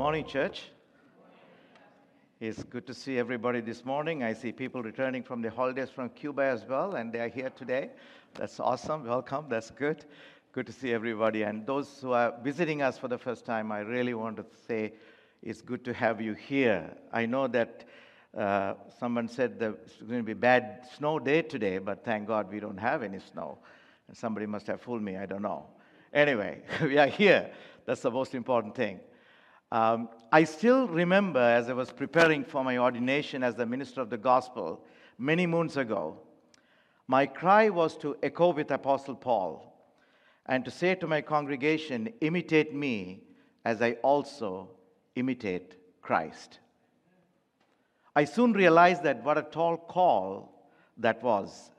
Morning, church. It's good to see everybody this morning. I see people returning from the holidays from Cuba as well, and they are here today. That's awesome. Welcome. That's good. Good to see everybody. And those who are visiting us for the first time, I really want to say it's good to have you here. I know that uh, someone said that it's going to be bad snow day today, but thank God we don't have any snow. And somebody must have fooled me. I don't know. Anyway, we are here. That's the most important thing. Um, I still remember as I was preparing for my ordination as the minister of the gospel many moons ago, my cry was to echo with Apostle Paul and to say to my congregation, imitate me as I also imitate Christ. I soon realized that what a tall call that was.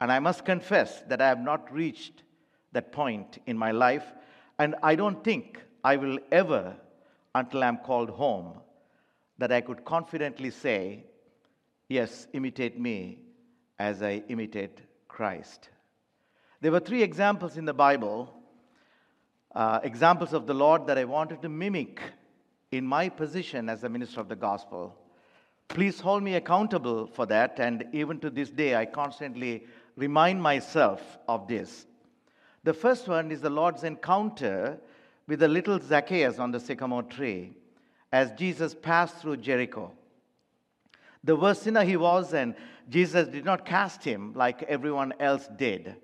And I must confess that I have not reached that point in my life, and I don't think I will ever until I'm called home, that I could confidently say, Yes, imitate me as I imitate Christ. There were three examples in the Bible, uh, examples of the Lord that I wanted to mimic in my position as a minister of the gospel. Please hold me accountable for that, and even to this day, I constantly remind myself of this. The first one is the Lord's encounter with the little Zacchaeus on the sycamore tree as Jesus passed through Jericho. The worst sinner he was, and Jesus did not cast him like everyone else did.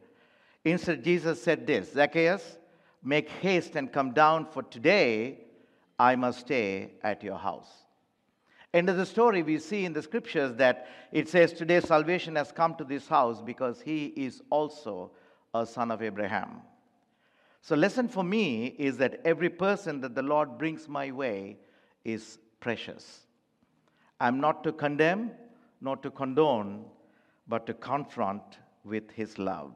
Instead, Jesus said this Zacchaeus, make haste and come down, for today I must stay at your house. End of the story, we see in the scriptures that it says, Today salvation has come to this house because he is also a son of Abraham. So, lesson for me is that every person that the Lord brings my way is precious. I'm not to condemn, not to condone, but to confront with his love.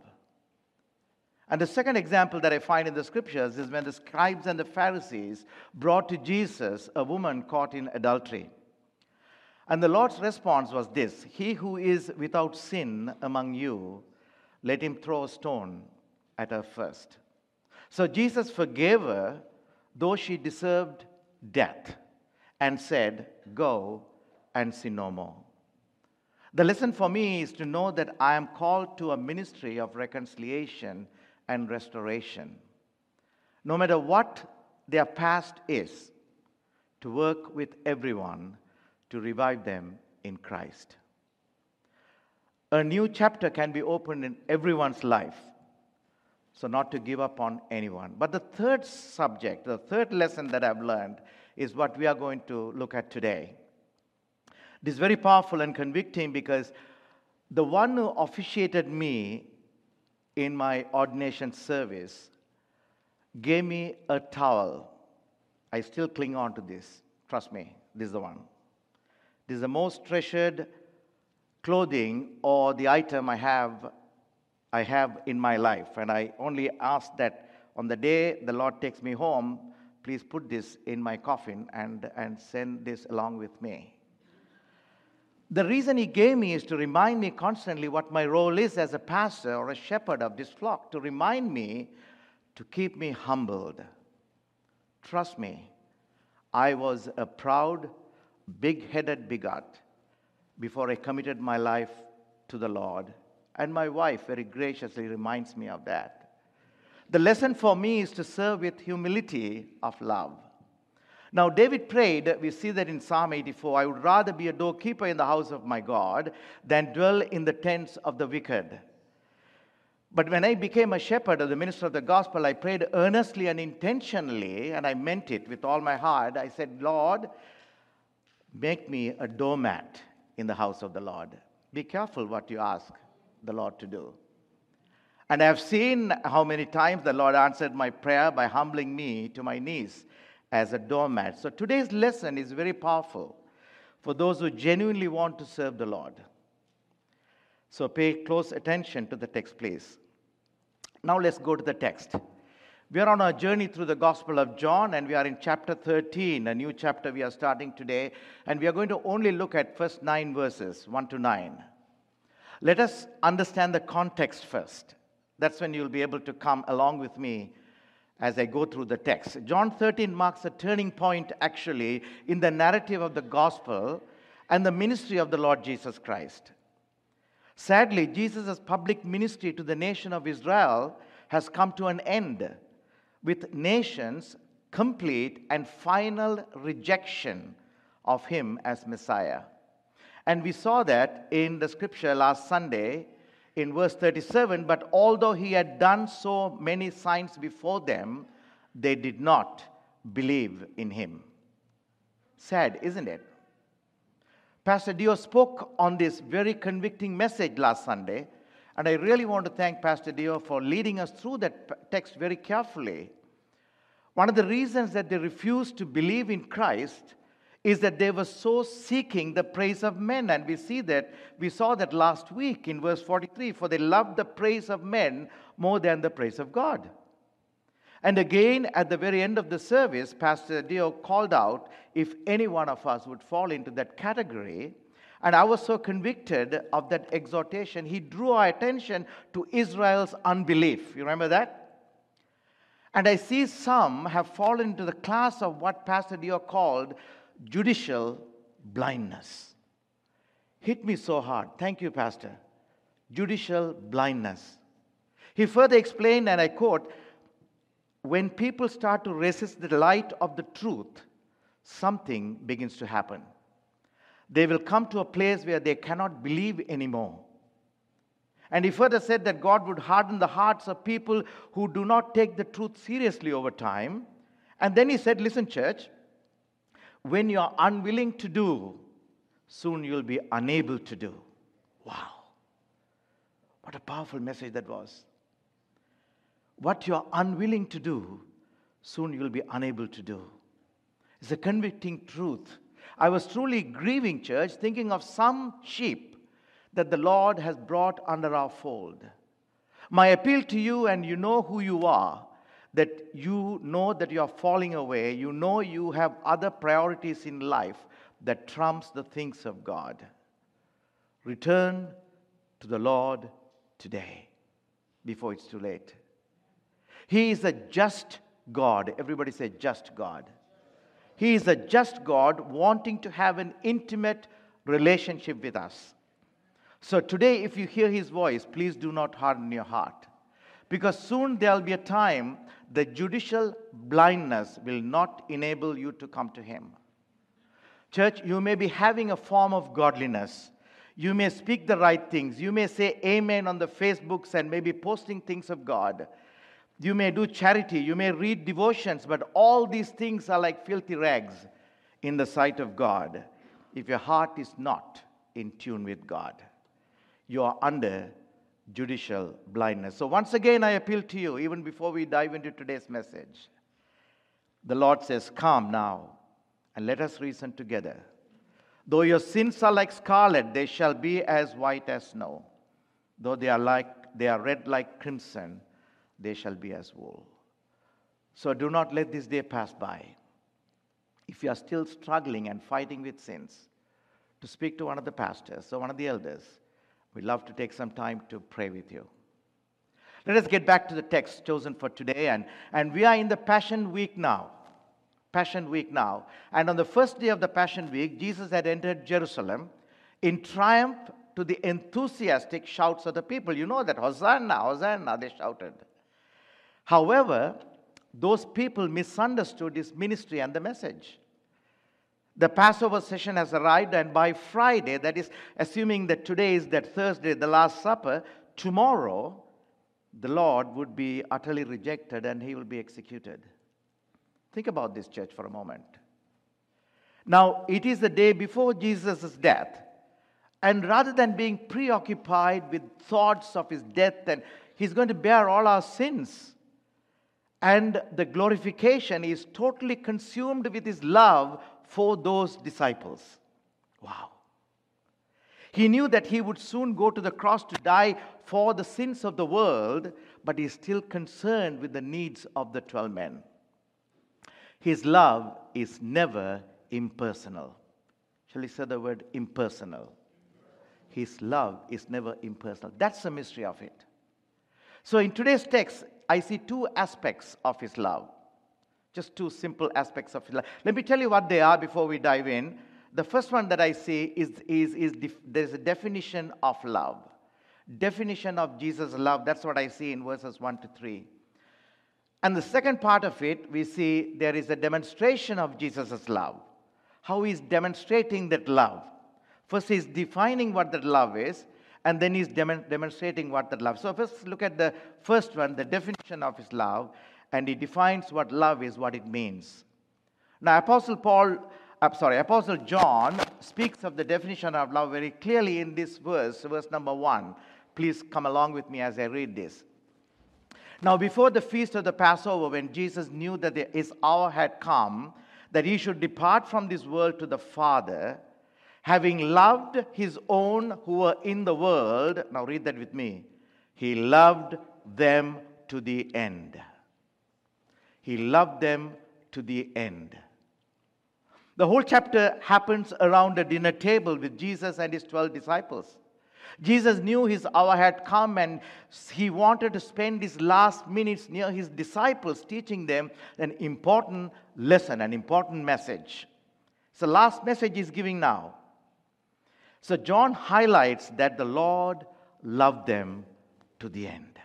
And the second example that I find in the scriptures is when the scribes and the Pharisees brought to Jesus a woman caught in adultery. And the Lord's response was this He who is without sin among you, let him throw a stone at her first. So Jesus forgave her, though she deserved death, and said, Go and sin no more. The lesson for me is to know that I am called to a ministry of reconciliation and restoration. No matter what their past is, to work with everyone to revive them in Christ. A new chapter can be opened in everyone's life so, not to give up on anyone. But the third subject, the third lesson that I've learned is what we are going to look at today. It is very powerful and convicting because the one who officiated me in my ordination service gave me a towel. I still cling on to this. Trust me, this is the one. This is the most treasured clothing or the item I have I have in my life. And I only ask that on the day the Lord takes me home, please put this in my coffin and, and send this along with me. The reason he gave me is to remind me constantly what my role is as a pastor or a shepherd of this flock, to remind me to keep me humbled. Trust me, I was a proud, big headed bigot before I committed my life to the Lord and my wife very graciously reminds me of that. The lesson for me is to serve with humility of love. Now, David prayed, we see that in Psalm 84 I would rather be a doorkeeper in the house of my God than dwell in the tents of the wicked. But when I became a shepherd or the minister of the gospel, I prayed earnestly and intentionally, and I meant it with all my heart. I said, Lord, make me a doormat in the house of the Lord. Be careful what you ask the Lord to do. And I've seen how many times the Lord answered my prayer by humbling me to my knees as a doormat. So today's lesson is very powerful for those who genuinely want to serve the Lord. So pay close attention to the text, please. Now let's go to the text. We are on a journey through the Gospel of John, and we are in chapter 13, a new chapter we are starting today, and we are going to only look at first nine verses, 1 to 9. Let us understand the context first. That's when you'll be able to come along with me as I go through the text. John 13 marks a turning point, actually, in the narrative of the gospel and the ministry of the Lord Jesus Christ. Sadly, Jesus' public ministry to the nation of Israel has come to an end with nations' complete and final rejection of him as Messiah. And we saw that in the scripture last Sunday in verse 37 but although he had done so many signs before them, they did not believe in him. Sad, isn't it? Pastor Dio spoke on this very convicting message last Sunday, and I really want to thank Pastor Dio for leading us through that text very carefully. One of the reasons that they refused to believe in Christ is that they were so seeking the praise of men. And we see that, we saw that last week in verse 43 for they loved the praise of men more than the praise of God. And again, at the very end of the service, Pastor Dio called out if any one of us would fall into that category. And I was so convicted of that exhortation, he drew our attention to Israel's unbelief. You remember that? And I see some have fallen into the class of what Pastor Dio called judicial blindness. Hit me so hard. Thank you, Pastor. Judicial blindness. He further explained, and I quote, when people start to resist the light of the truth, something begins to happen. They will come to a place where they cannot believe anymore. And he further said that God would harden the hearts of people who do not take the truth seriously over time. And then he said, Listen, church, when you are unwilling to do, soon you'll be unable to do. Wow. What a powerful message that was what you are unwilling to do, soon you'll be unable to do. It's a convicting truth. I was truly grieving, church, thinking of some sheep that the Lord has brought under our fold. My appeal to you, and you know who you are, that you know that you are falling away, you know you have other priorities in life that trumps the things of God. Return to the Lord today before it's too late. He is a just God. Everybody say, just God. He is a just God wanting to have an intimate relationship with us. So today, if you hear his voice, please do not harden your heart. Because soon there'll be a time the judicial blindness will not enable you to come to him. Church, you may be having a form of godliness. You may speak the right things. You may say amen on the Facebooks and maybe posting things of God. You may do charity, you may read devotions, but all these things are like filthy rags in the sight of God if your heart is not in tune with God. You are under judicial blindness. So, once again, I appeal to you, even before we dive into today's message. The Lord says, Come now, and let us reason together. Though your sins are like scarlet, they shall be as white as snow. Though they are like they are red like crimson, they shall be as wool. So do not let this day pass by. If you are still struggling and fighting with sins, to speak to one of the pastors or one of the elders, we'd love to take some time to pray with you. Let us get back to the text chosen for today. And, and we are in the Passion Week now. Passion Week now. And on the first day of the Passion Week, Jesus had entered Jerusalem in triumph to the enthusiastic shouts of the people. You know that Hosanna, Hosanna, they shouted. However, those people misunderstood his ministry and the message. The Passover session has arrived, and by Friday, that is, assuming that today is that Thursday, the Last Supper, tomorrow, the Lord would be utterly rejected and he will be executed. Think about this, church, for a moment. Now, it is the day before Jesus' death, and rather than being preoccupied with thoughts of his death and he's going to bear all our sins, And the glorification is totally consumed with his love for those disciples. Wow. He knew that he would soon go to the cross to die for the sins of the world, but he's still concerned with the needs of the 12 men. His love is never impersonal. Shall we say the word impersonal? His love is never impersonal. That's the mystery of it. So in today's text, I see two aspects of his love. Just two simple aspects of love. Let me tell you what they are before we dive in. The first one that I see is, is, is def- there's a definition of love. Definition of Jesus' love. That's what I see in verses 1 to 3. And the second part of it, we see there is a demonstration of Jesus' love. How he's demonstrating that love. First, he's defining what that love is, and then he's dem- demonstrating what that love. So first, look at the first one, the definition of his love, and he defines what love is, what it means. Now, Apostle Paul, I'm sorry, Apostle John speaks of the definition of love very clearly in this verse, verse number one. Please come along with me as I read this. Now, before the feast of the Passover, when Jesus knew that his hour had come, that he should depart from this world to the Father, having loved his own who were in the world, now read that with me, he loved them to the end. He loved them to the end. The whole chapter happens around a dinner table with Jesus and his 12 disciples. Jesus knew his hour had come and he wanted to spend his last minutes near his disciples, teaching them an important lesson, an important message. It's the last message he's giving now. So, John highlights that the Lord loved them to the end.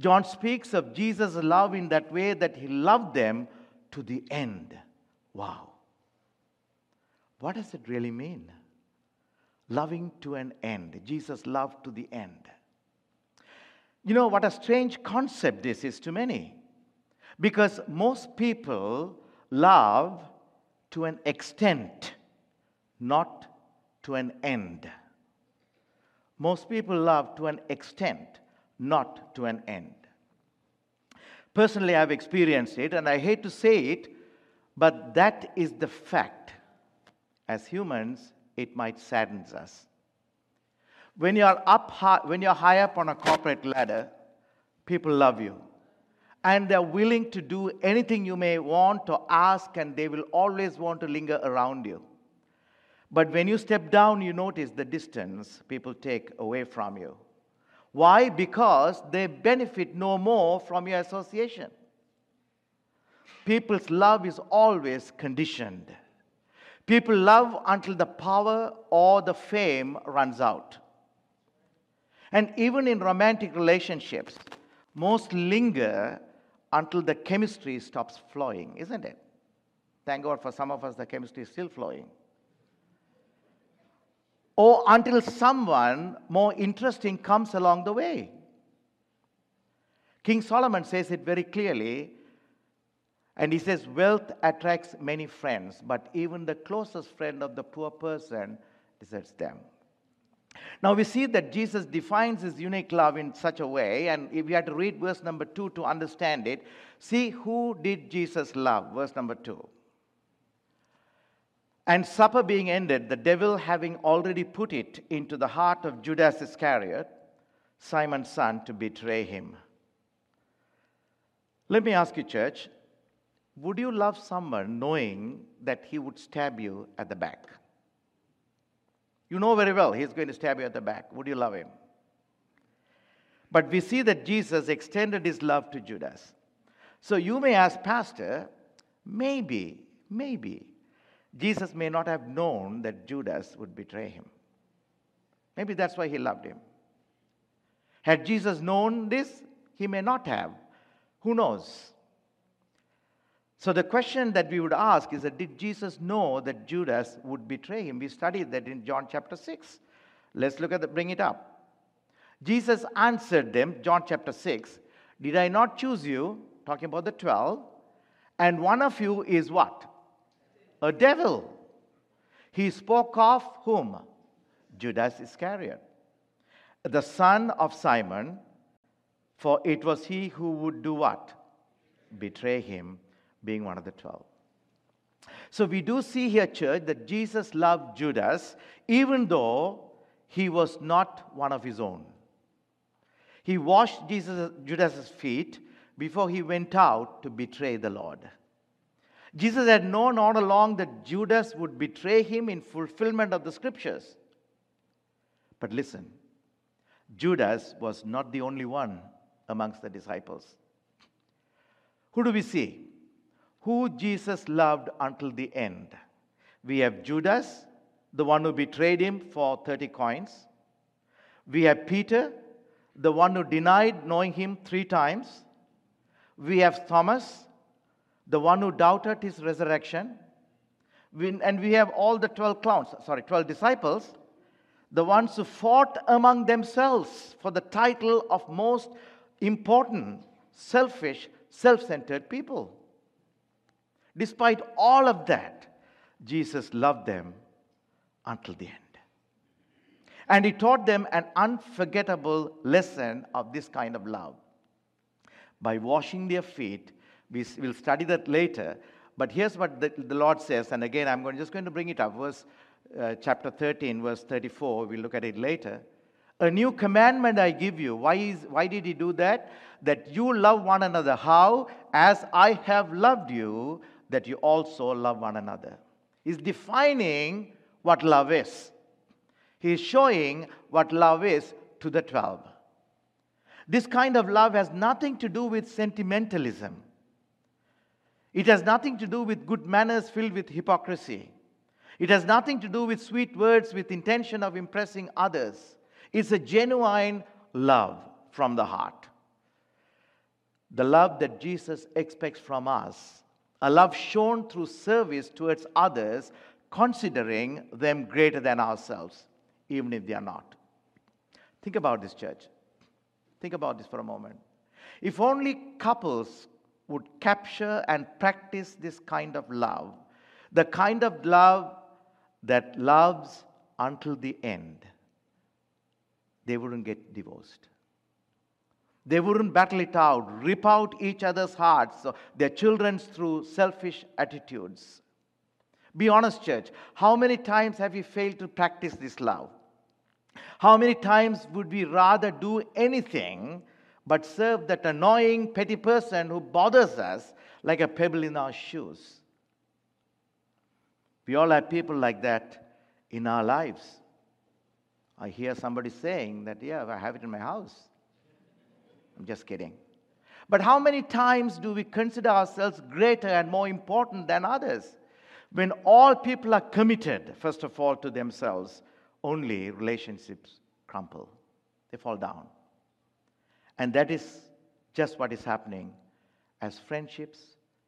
John speaks of Jesus' love in that way that he loved them to the end. Wow. What does it really mean? Loving to an end. Jesus loved to the end. You know what a strange concept this is to many. Because most people love to an extent, not to an end. Most people love to an extent, not to an end. Personally, I've experienced it, and I hate to say it, but that is the fact. As humans, it might sadden us. When you're up high, when you're high up on a corporate ladder, people love you. And they're willing to do anything you may want or ask, and they will always want to linger around you. But when you step down, you notice the distance people take away from you. Why? Because they benefit no more from your association. People's love is always conditioned. People love until the power or the fame runs out. And even in romantic relationships, most linger until the chemistry stops flowing, isn't it? Thank God for some of us, the chemistry is still flowing or until someone more interesting comes along the way. King Solomon says it very clearly, and he says, Wealth attracts many friends, but even the closest friend of the poor person deserts them. Now we see that Jesus defines his unique love in such a way, and if we had to read verse number two to understand it, see who did Jesus love? Verse number two. And supper being ended, the devil having already put it into the heart of Judas Iscariot, Simon's son, to betray him. Let me ask you, church, would you love someone knowing that he would stab you at the back? You know very well he's going to stab you at the back. Would you love him? But we see that Jesus extended his love to Judas. So you may ask, Pastor, maybe, maybe Jesus may not have known that Judas would betray him. Maybe that's why he loved him. Had Jesus known this, he may not have. Who knows? So the question that we would ask is that did Jesus know that Judas would betray him? We studied that in John chapter 6. Let's look at the bring it up. Jesus answered them, John chapter 6, Did I not choose you? Talking about the 12. And one of you is what? A devil. He spoke of whom? Judas Iscariot, the son of Simon, for it was he who would do what? betray him, being one of the twelve. So we do see here, church, that Jesus loved Judas even though he was not one of his own. He washed Jesus, Judas's feet before he went out to betray the Lord. Jesus had known all along that Judas would betray him in fulfillment of the scriptures. But listen, Judas was not the only one amongst the disciples. Who do we see? Who Jesus loved until the end. We have Judas, the one who betrayed him for 30 coins. We have Peter, the one who denied knowing him three times. We have Thomas, the one who doubted his resurrection. We, and we have all the 12 clowns, sorry, 12 disciples, the ones who fought among themselves for the title of most important, selfish, self centered people. Despite all of that, Jesus loved them until the end. And he taught them an unforgettable lesson of this kind of love. By washing their feet, we will study that later. But here's what the, the Lord says, and again, I'm going, just going to bring it up. Verse uh, chapter 13, verse 34. We'll look at it later. A new commandment I give you. Why, is, why did he do that? That you love one another. How? As I have loved you, that you also love one another. He's defining what love is. He's showing what love is to the 12. This kind of love has nothing to do with sentimentalism. It has nothing to do with good manners filled with hypocrisy. It has nothing to do with sweet words with intention of impressing others. It's a genuine love from the heart. The love that Jesus expects from us, a love shown through service towards others, considering them greater than ourselves, even if they are not. Think about this, church. Think about this for a moment. If only couples would capture and practice this kind of love, the kind of love that loves until the end, they wouldn't get divorced. They wouldn't battle it out, rip out each other's hearts, uh, their children's through selfish attitudes. Be honest, church. How many times have we failed to practice this love? How many times would we rather do anything but serve that annoying, petty person who bothers us like a pebble in our shoes? We all have people like that in our lives. I hear somebody saying that, yeah, I have it in my house. I'm just kidding. But how many times do we consider ourselves greater and more important than others? When all people are committed, first of all, to themselves, only relationships crumple, they fall down. And that is just what is happening as friendships,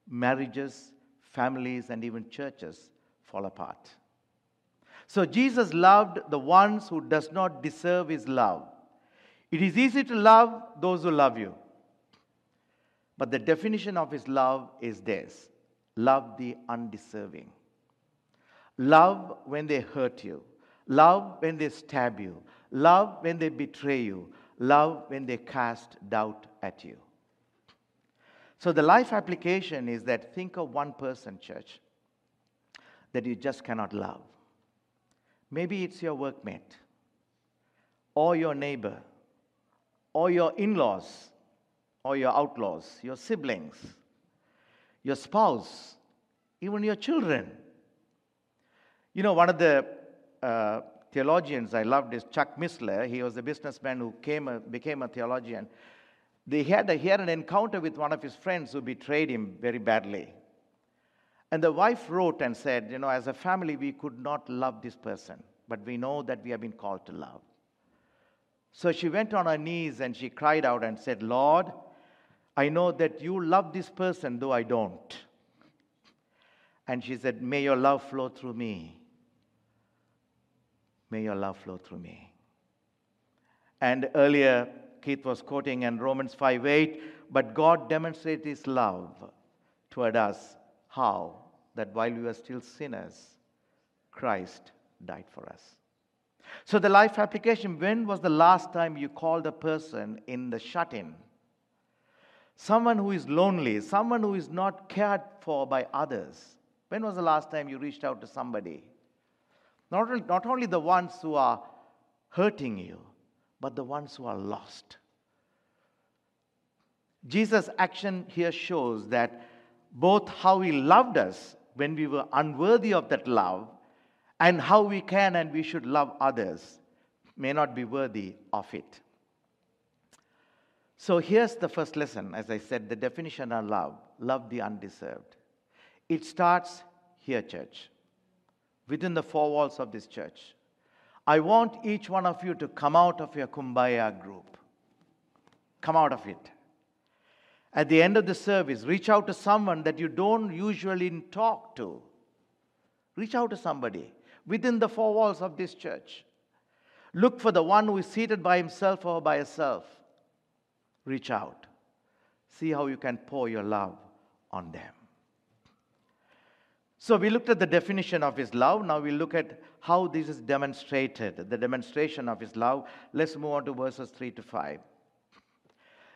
marriages, families, and even churches fall apart. So Jesus loved the ones who does not deserve his love. It is easy to love those who love you. But the definition of his love is this love the undeserving. Love when they hurt you. Love when they stab you. Love when they betray you. Love when they cast doubt at you. So the life application is that think of one person, church, that you just cannot love. Maybe it's your workmate, or your neighbor, or your in laws, or your outlaws, your siblings, your spouse, even your children. You know, one of the uh, theologians I loved is Chuck Missler. He was a businessman who came a, became a theologian. They had a, he had an encounter with one of his friends who betrayed him very badly. And the wife wrote and said, You know, as a family, we could not love this person, but we know that we have been called to love. So she went on her knees and she cried out and said, Lord, I know that you love this person, though I don't. And she said, May your love flow through me. May your love flow through me. And earlier, Keith was quoting in Romans 5 8, but God demonstrated his love toward us. How? That while we were still sinners, Christ died for us. So, the life application when was the last time you called a person in the shut in? someone who is lonely, someone who is not cared for by others. When was the last time you reached out to somebody? Not, only- not only the ones who are hurting you, but the ones who are lost. Jesus' action here shows that both how he loved us when we were unworthy of that love and how we can and we should love others may not be worthy of it. So here's the first lesson, as I said, the definition of love love the undeserved. It starts here, church, within the four walls of this church. I want each one of you to come out of your kumbaya group. Come out of it. At the end of the service, reach out to someone that you don't usually talk to. Reach out to somebody within the four walls of this church. Look for the one who is seated by himself or by herself. Reach out. See how you can pour your love on them. So we looked at the definition of his love. Now we look at how this is demonstrated, the demonstration of his love. Let's move on to verses 3 to 5.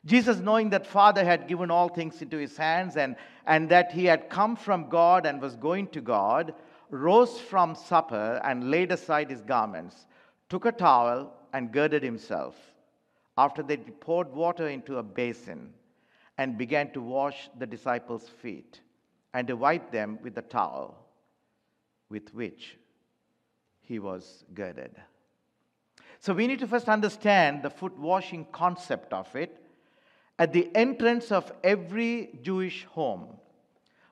Jesus, knowing that Father had given all things into his hands and, and that he had come from God and was going to God, rose from supper and laid aside his garments, took a towel and girded himself. After they poured water into a basin and began to wash the disciples' feet and to wipe them with the towel with which he was girded. So we need to first understand the foot washing concept of it. At the entrance of every Jewish home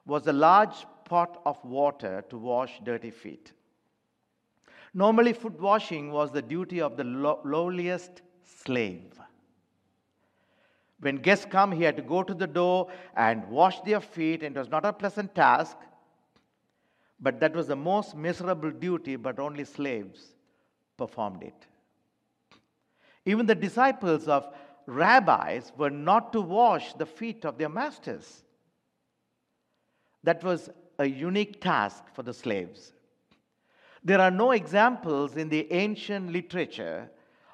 was a large pot of water to wash dirty feet. Normally, foot washing was the duty of the lo- lowliest slave. When guests come, he had to go to the door and wash their feet, and it was not a pleasant task, but that was the most miserable duty, but only slaves performed it. Even the disciples of rabbis were not to wash the feet of their masters. That was a unique task for the slaves. There are no examples in the ancient literature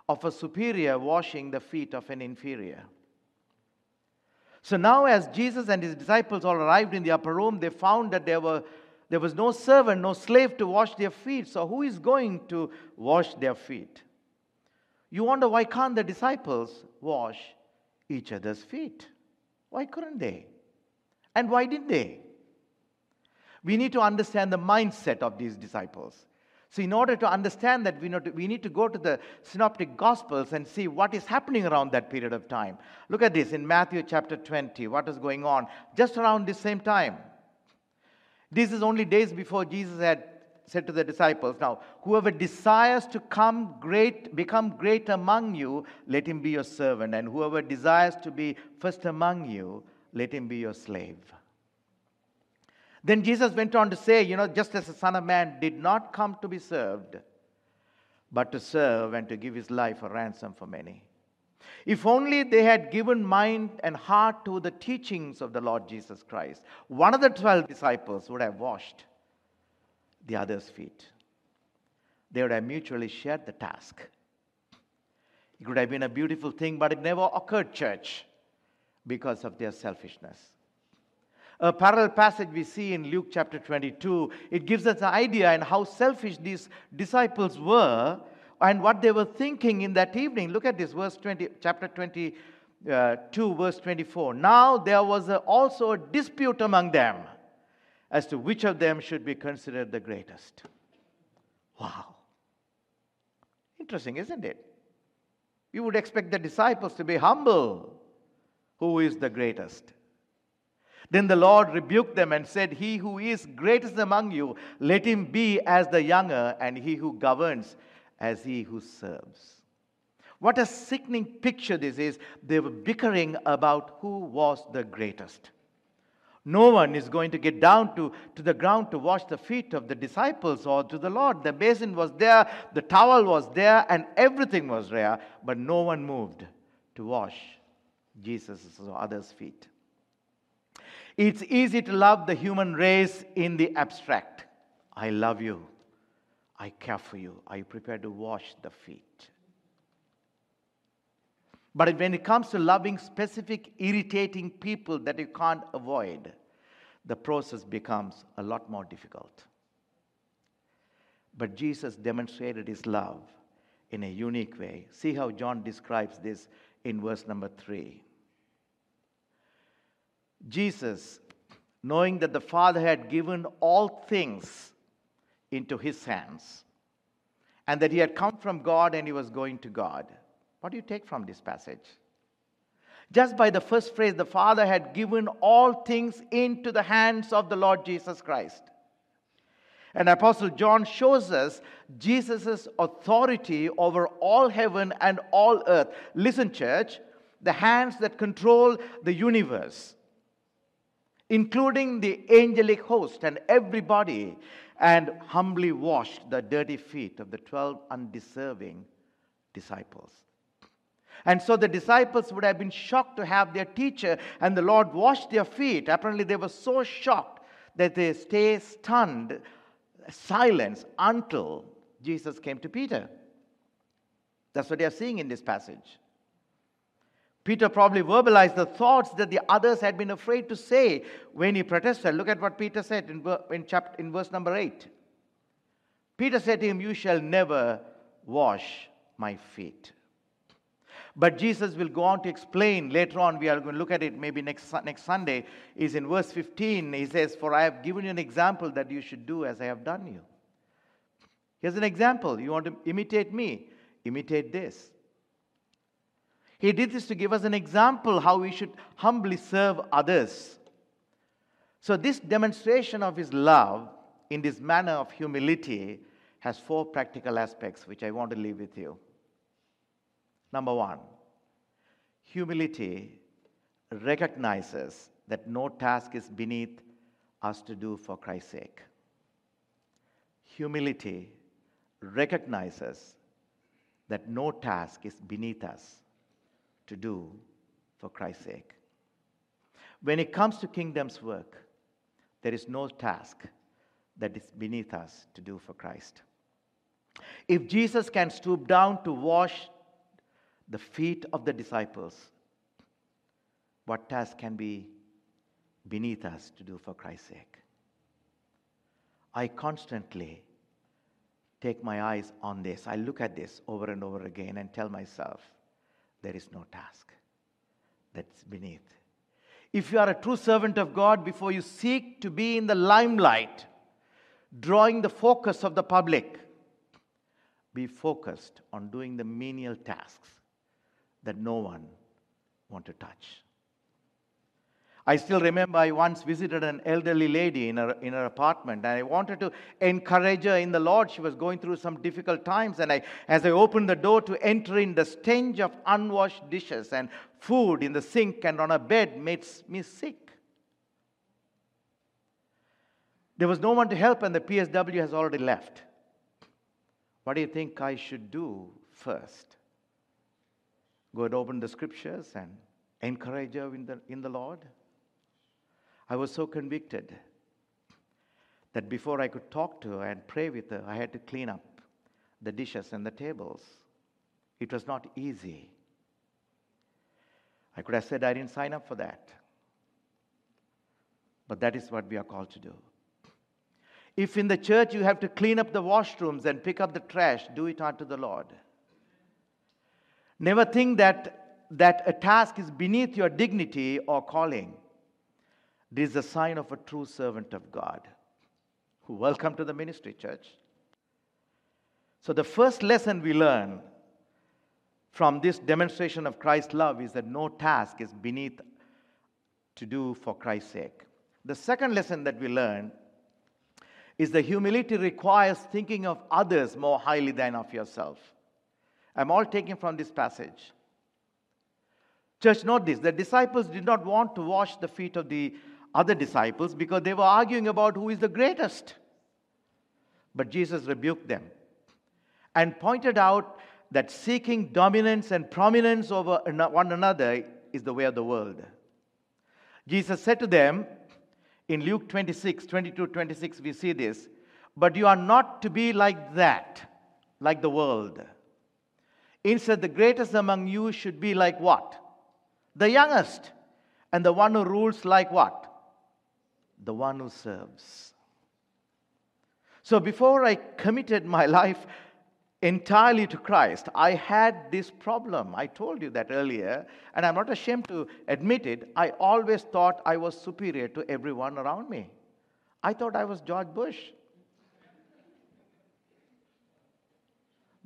of a superior washing the feet of an inferior. So now, as Jesus and his disciples all arrived in the upper room, they found that there, were, there was no servant, no slave to wash their feet. So, who is going to wash their feet? You wonder why can't the disciples wash each other's feet? Why couldn't they? And why didn't they? We need to understand the mindset of these disciples. So, in order to understand that, we need to, we need to go to the Synoptic Gospels and see what is happening around that period of time. Look at this in Matthew chapter 20, what is going on just around this same time. This is only days before Jesus had said to the disciples, Now, whoever desires to come great, become great among you, let him be your servant. And whoever desires to be first among you, let him be your slave. Then Jesus went on to say, You know, just as the Son of Man did not come to be served, but to serve and to give his life a ransom for many. If only they had given mind and heart to the teachings of the Lord Jesus Christ, one of the 12 disciples would have washed the other's feet. They would have mutually shared the task. It could have been a beautiful thing, but it never occurred, church, because of their selfishness. A parallel passage we see in Luke chapter 22, it gives us an idea and how selfish these disciples were and what they were thinking in that evening. Look at this, verse 20, chapter 22, uh, verse 24. Now there was also a dispute among them as to which of them should be considered the greatest. Wow. Interesting, isn't it? You would expect the disciples to be humble. Who is the greatest? Then the Lord rebuked them and said, He who is greatest among you, let him be as the younger, and he who governs as he who serves. What a sickening picture this is. They were bickering about who was the greatest. No one is going to get down to, to the ground to wash the feet of the disciples or to the Lord. The basin was there, the towel was there, and everything was there, but no one moved to wash Jesus' or others' feet. It's easy to love the human race in the abstract. I love you. I care for you. Are you prepared to wash the feet? But when it comes to loving specific irritating people that you can't avoid, the process becomes a lot more difficult. But Jesus demonstrated his love in a unique way. See how John describes this in verse number three. Jesus, knowing that the Father had given all things into his hands, and that he had come from God and he was going to God. What do you take from this passage? Just by the first phrase, the Father had given all things into the hands of the Lord Jesus Christ. And Apostle John shows us Jesus' authority over all heaven and all earth. Listen, church, the hands that control the universe, including the angelic host and everybody, and humbly washed the dirty feet of the 12 undeserving disciples. And so the disciples would have been shocked to have their teacher and the Lord wash their feet. Apparently, they were so shocked that they stay stunned, silence until Jesus came to Peter. That's what they are seeing in this passage. Peter probably verbalized the thoughts that the others had been afraid to say when he protested. Look at what Peter said in, in, chapter, in verse number 8. Peter said to him, You shall never wash my feet. But Jesus will go on to explain later on, we are going to look at it maybe next, next Sunday, is in verse 15. He says, For I have given you an example that you should do as I have done you. Here's an example. You want to imitate me? Imitate this. He did this to give us an example how we should humbly serve others. So, this demonstration of his love in this manner of humility has four practical aspects which I want to leave with you. Number one, humility recognizes that no task is beneath us to do for Christ's sake. Humility recognizes that no task is beneath us to do for Christ's sake. When it comes to kingdom's work, there is no task that is beneath us to do for Christ. If Jesus can stoop down to wash the feet of the disciples, what task can be beneath us to do for Christ's sake? I constantly take my eyes on this. I look at this over and over again and tell myself, there is no task that's beneath. If you are a true servant of God, before you seek to be in the limelight, drawing the focus of the public, be focused on doing the menial tasks that no one want to touch. I still remember I once visited an elderly lady in her, in her apartment, and I wanted to encourage her in the Lord. She was going through some difficult times, and I, as I opened the door to enter in, the stench of unwashed dishes and food in the sink and on her bed made me sick. There was no one to help, and the PSW has already left. What do you think I should do first? Go and open the scriptures and encourage her in the, in the Lord? I was so convicted that before I could talk to her and pray with her, I had to clean up the dishes and the tables. It was not easy. I could have said I didn't sign up for that. But that is what we are called to do. If in the church you have to clean up the washrooms and pick up the trash, do it unto the Lord. Never think that, that a task is beneath your dignity or calling. This is a sign of a true servant of God. Welcome to the ministry, church. So, the first lesson we learn from this demonstration of Christ's love is that no task is beneath to do for Christ's sake. The second lesson that we learn is that humility requires thinking of others more highly than of yourself. I'm all taking from this passage. Church, note this the disciples did not want to wash the feet of the other disciples because they were arguing about who is the greatest. But Jesus rebuked them and pointed out that seeking dominance and prominence over one another is the way of the world. Jesus said to them in Luke 26, 22, 26, we see this, but you are not to be like that, like the world. Instead, the greatest among you should be like what? The youngest. And the one who rules like what? The one who serves. So before I committed my life entirely to Christ, I had this problem. I told you that earlier, and I'm not ashamed to admit it. I always thought I was superior to everyone around me. I thought I was George Bush.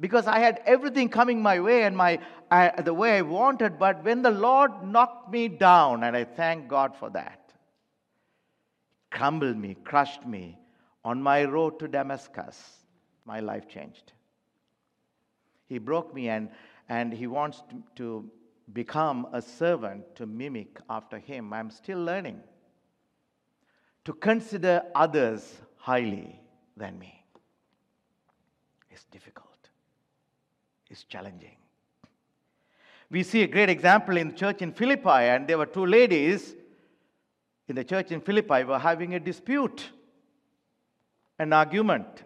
Because I had everything coming my way and my, uh, the way I wanted, but when the Lord knocked me down, and I thank God for that, crumbled me, crushed me on my road to Damascus, my life changed. He broke me, and, and He wants to, to become a servant to mimic after Him. I'm still learning to consider others highly than me. It's difficult, it's challenging. We see a great example in the church in Philippi, and there were two ladies in the church in Philippi were having a dispute, an argument.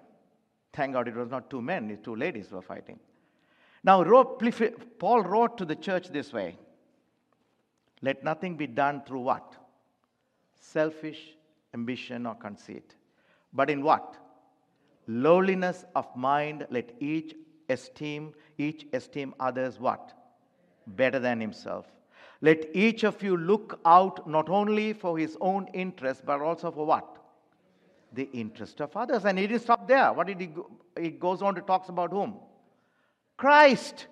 Thank God it was not two men, two ladies were fighting. Now, Paul wrote to the church this way Let nothing be done through what? Selfish ambition or conceit. But in what? Lowliness of mind, let each esteem, each esteem others what? Better than himself. Let each of you look out not only for his own interest, but also for what? The interest of others. And he didn't stop there. What did he go? He goes on to talk about whom? Christ.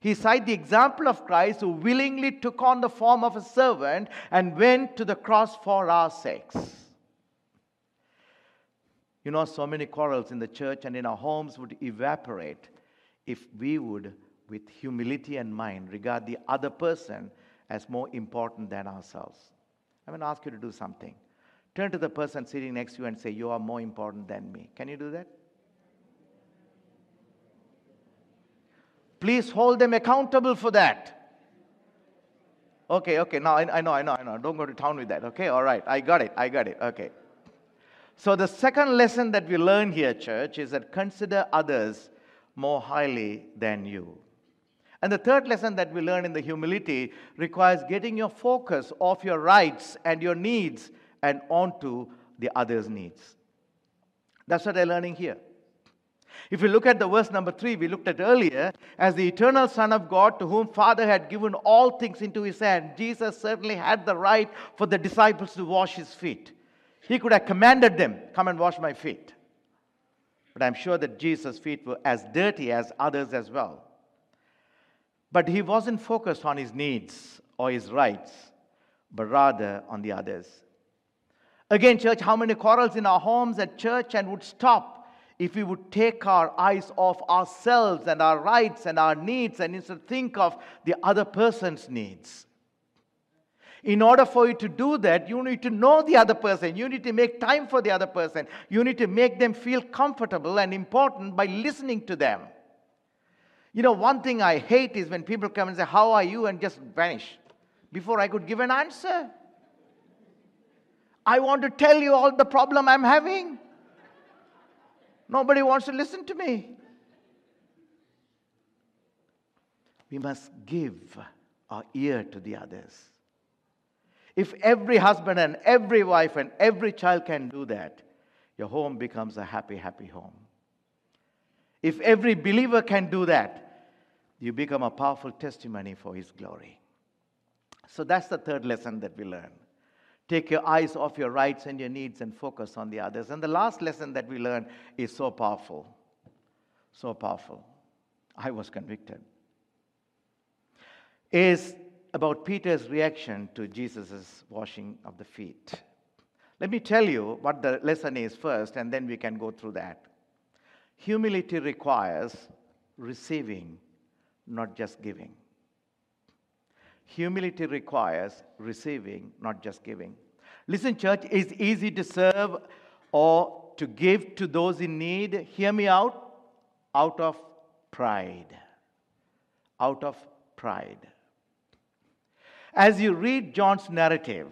He cites the example of Christ who willingly took on the form of a servant and went to the cross for our sakes. You know, so many quarrels in the church and in our homes would evaporate if we would, with humility and mind, regard the other person as more important than ourselves. I'm going to ask you to do something. Turn to the person sitting next to you and say, You are more important than me. Can you do that? Please hold them accountable for that. Okay, okay, now I, I, know, I know, I know. Don't go to town with that. Okay, all right, I got it, I got it. Okay. So, the second lesson that we learn here, church, is that consider others more highly than you. And the third lesson that we learn in the humility requires getting your focus off your rights and your needs and onto the other's needs. That's what I'm learning here. If we look at the verse number three, we looked at earlier, as the eternal Son of God, to whom Father had given all things into his hand, Jesus certainly had the right for the disciples to wash his feet. He could have commanded them, Come and wash my feet. But I'm sure that Jesus' feet were as dirty as others as well. But he wasn't focused on his needs or his rights, but rather on the others. Again, church, how many quarrels in our homes at church and would stop if we would take our eyes off ourselves and our rights and our needs and instead think of the other person's needs. In order for you to do that, you need to know the other person. You need to make time for the other person. You need to make them feel comfortable and important by listening to them. You know, one thing I hate is when people come and say, How are you? and just vanish before I could give an answer. I want to tell you all the problem I'm having. Nobody wants to listen to me. We must give our ear to the others. If every husband and every wife and every child can do that, your home becomes a happy, happy home. If every believer can do that, you become a powerful testimony for His glory. So that's the third lesson that we learn. Take your eyes off your rights and your needs and focus on the others. And the last lesson that we learn is so powerful. So powerful. I was convicted. Is about Peter's reaction to Jesus' washing of the feet. Let me tell you what the lesson is first, and then we can go through that. Humility requires receiving, not just giving. Humility requires receiving, not just giving. Listen, church, it's easy to serve or to give to those in need. Hear me out. Out of pride. Out of pride. As you read John's narrative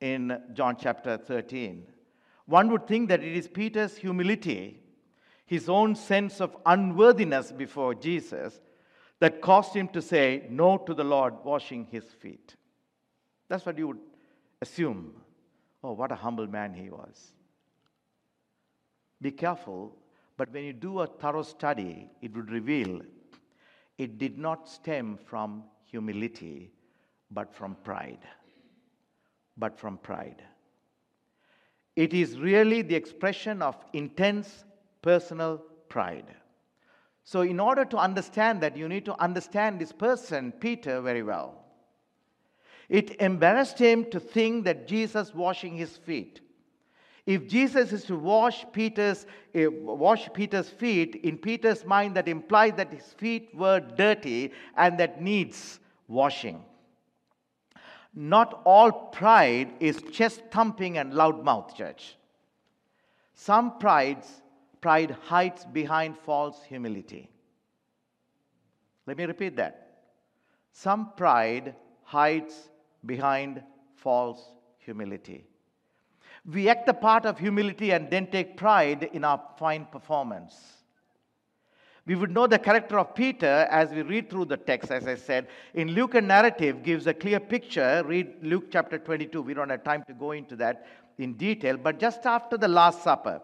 in John chapter 13, one would think that it is Peter's humility, his own sense of unworthiness before Jesus, that caused him to say no to the Lord washing his feet. That's what you would assume. Oh, what a humble man he was. Be careful, but when you do a thorough study, it would reveal it did not stem from humility, but from pride. But from pride. It is really the expression of intense personal pride. So, in order to understand that, you need to understand this person, Peter, very well. It embarrassed him to think that Jesus washing his feet. If Jesus is to wash Peter's, uh, wash Peter's feet, in Peter's mind, that implies that his feet were dirty and that needs washing. Not all pride is chest thumping and loud mouth, church. Some prides pride hides behind false humility. Let me repeat that. Some pride hides behind false humility. We act the part of humility and then take pride in our fine performance. We would know the character of Peter as we read through the text, as I said. In Luke, a narrative gives a clear picture. Read Luke chapter 22. We don't have time to go into that in detail. But just after the Last Supper,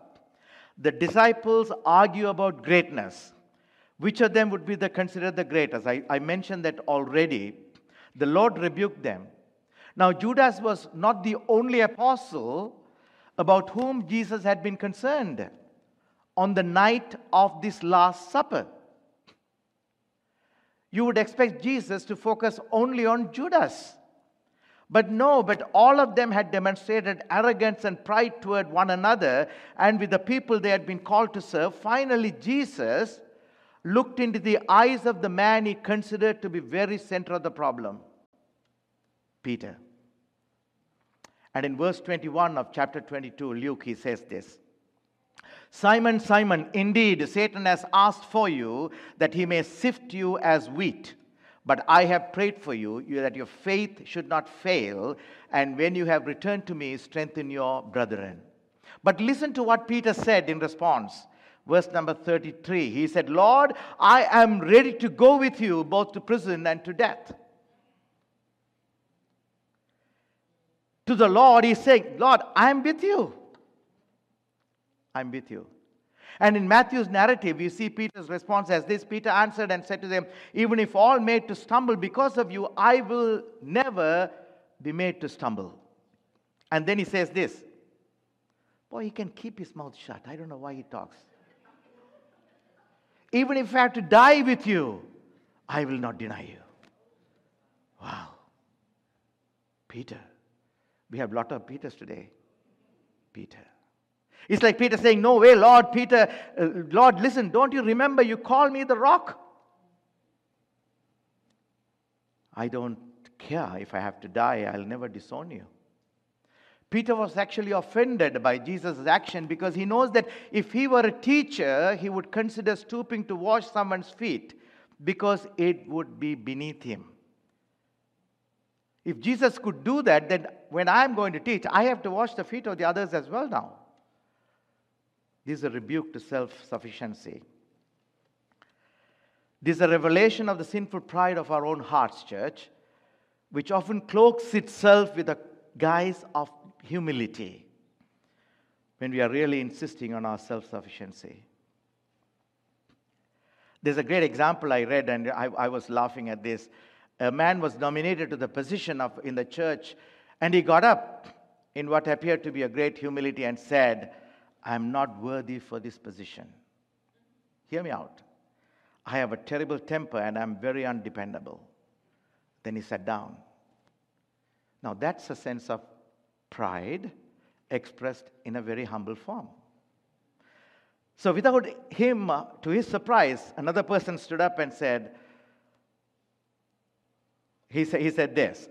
the disciples argue about greatness. Which of them would be the, considered the greatest? I, I mentioned that already. The Lord rebuked them. Now, Judas was not the only apostle about whom Jesus had been concerned on the night of this Last Supper. You would expect Jesus to focus only on Judas. But no, but all of them had demonstrated arrogance and pride toward one another and with the people they had been called to serve. Finally, Jesus looked into the eyes of the man he considered to be very center of the problem Peter. And in verse 21 of chapter 22, Luke, he says this Simon, Simon, indeed, Satan has asked for you that he may sift you as wheat. But I have prayed for you, that your faith should not fail, and when you have returned to me, strengthen your brethren. But listen to what Peter said in response. Verse number 33. He said, Lord, I am ready to go with you both to prison and to death. To the Lord, he's saying, Lord, I'm with you. I'm with you. And in Matthew's narrative, you see Peter's response as this Peter answered and said to them, Even if all made to stumble because of you, I will never be made to stumble. And then he says this Boy, he can keep his mouth shut. I don't know why he talks. Even if I have to die with you, I will not deny you. Wow. Peter. We have a lot of Peters today. Peter. It's like Peter saying, No way, Lord, Peter, uh, Lord, listen, don't you remember you called me the rock? I don't care if I have to die, I'll never disown you. Peter was actually offended by Jesus' action because he knows that if he were a teacher, he would consider stooping to wash someone's feet because it would be beneath him. If Jesus could do that, then when I'm going to teach, I have to wash the feet of the others as well now. This is a rebuke to self sufficiency. This is a revelation of the sinful pride of our own hearts, church, which often cloaks itself with a guise of humility when we are really insisting on our self sufficiency. There's a great example I read, and I, I, was laughing at this. A man was nominated to the position of, in the church, and he got up in what appeared to be a great humility and said, I am not worthy for this position. Hear me out. I have a terrible temper and I'm very undependable. Then he sat down. Now, that's a sense of pride expressed in a very humble form. So, without him, uh, to his surprise, another person stood up and said, he, sa- he said this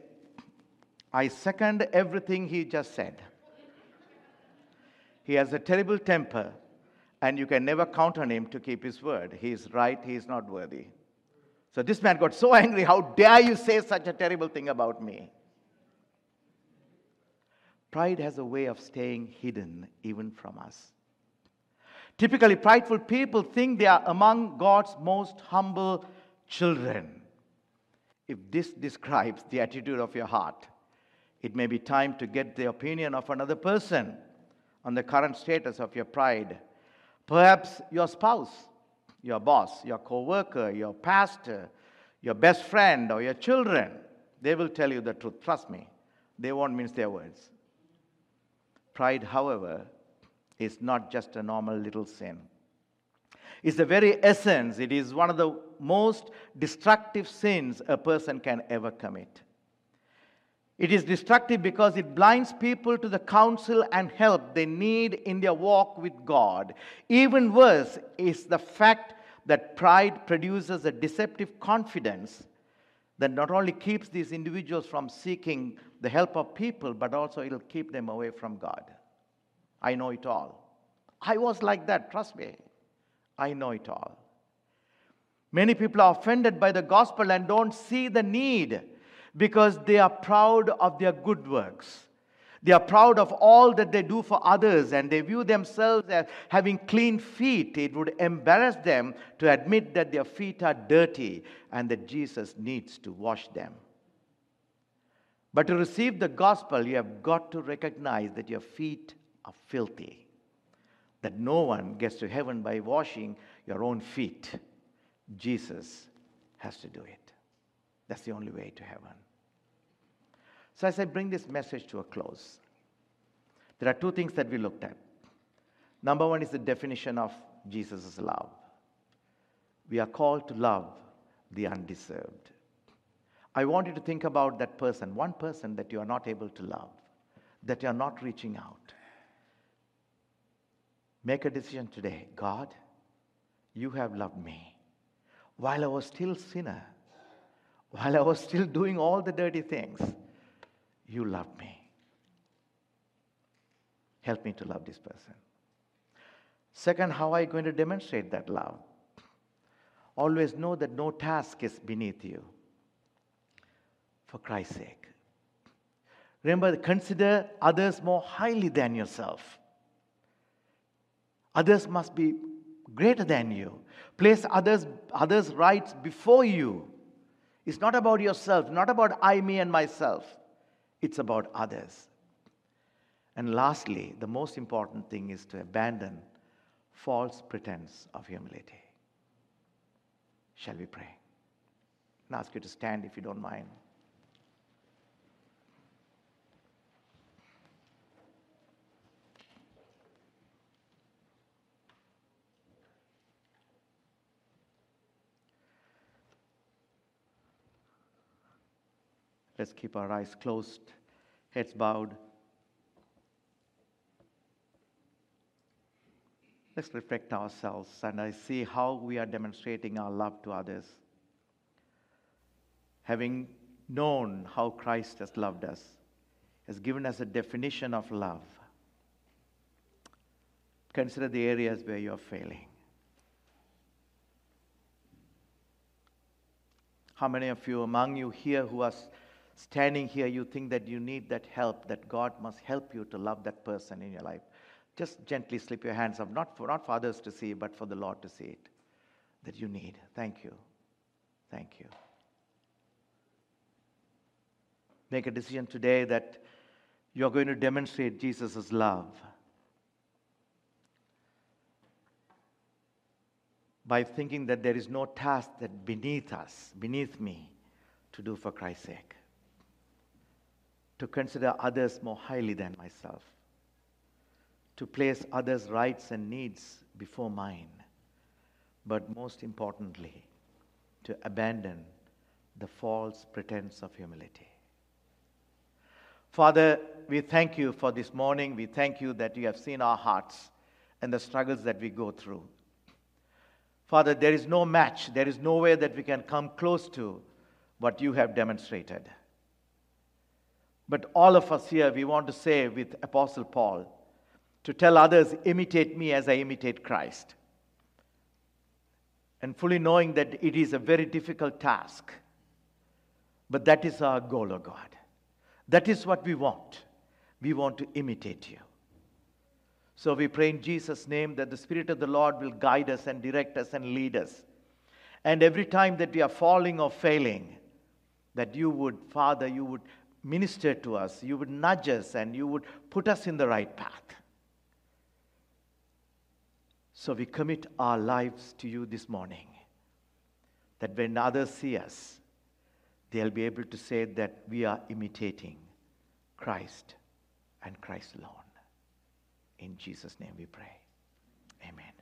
I second everything he just said. He has a terrible temper, and you can never count on him to keep his word. He is right, he is not worthy. So this man got so angry. How dare you say such a terrible thing about me? Pride has a way of staying hidden even from us. Typically, prideful people think they are among God's most humble children. If this describes the attitude of your heart, it may be time to get the opinion of another person on the current status of your pride. Perhaps your spouse, your boss, your co worker, your pastor, your best friend, or your children. They will tell you the truth. Trust me, they won't mince their words. Pride, however, is not just a normal little sin. It's the very essence, it is one of the most destructive sins a person can ever commit. It is destructive because it blinds people to the counsel and help they need in their walk with God. Even worse is the fact that pride produces a deceptive confidence that not only keeps these individuals from seeking the help of people, but also it'll keep them away from God. I know it all. I was like that, trust me. I know it all. Many people are offended by the gospel and don't see the need because they are proud of their good works. They are proud of all that they do for others and they view themselves as having clean feet. It would embarrass them to admit that their feet are dirty and that Jesus needs to wash them. But to receive the gospel, you have got to recognize that your feet are filthy, that no one gets to heaven by washing your own feet. Jesus has to do it. That's the only way to heaven. So, as I bring this message to a close, there are two things that we looked at. Number one is the definition of Jesus' love. We are called to love the undeserved. I want you to think about that person, one person that you are not able to love, that you are not reaching out. Make a decision today God, you have loved me. While I was still sinner, while I was still doing all the dirty things, you love me. Help me to love this person. Second, how are you going to demonstrate that love? Always know that no task is beneath you. For Christ's sake. Remember, consider others more highly than yourself. Others must be greater than you. Place others, others' rights before you. It's not about yourself, not about I, me, and myself it's about others. And lastly, the most important thing is to abandon false pretense of humility. Shall we pray? And ask you to stand if you don't mind. Let's keep our eyes closed, heads bowed. Let's reflect ourselves and I see how we are demonstrating our love to others. Having known how Christ has loved us, has given us a definition of love. Consider the areas where you're failing. How many of you among you here who are standing here, you think that you need that help, that God must help you to love that person in your life. Just gently slip your hands up, not for, not for others to see, but for the Lord to see it, that you need. Thank you. Thank you. Make a decision today that you're going to demonstrate Jesus' love. By thinking that there is no task that beneath us, beneath me, to do for Christ's sake to consider others more highly than myself, to place others' rights and needs before mine, but most importantly, to abandon the false pretense of humility. Father, we thank you for this morning. We thank you that you have seen our hearts and the struggles that we go through. Father, there is no match, there is no way that we can come close to what you have demonstrated. But all of us here, we want to say with Apostle Paul, to tell others, imitate me as I imitate Christ. And fully knowing that it is a very difficult task. But that is our goal, O oh God. That is what we want. We want to imitate you. So we pray in Jesus' name that the Spirit of the Lord will guide us and direct us and lead us. And every time that we are falling or failing, that you would, Father, you would minister to us, you would nudge us, and you would put us in the right path. So we commit our lives to you this morning, that when others see us, they'll be able to say that we are imitating Christ and Christ alone. In Jesus' name we pray. Amen.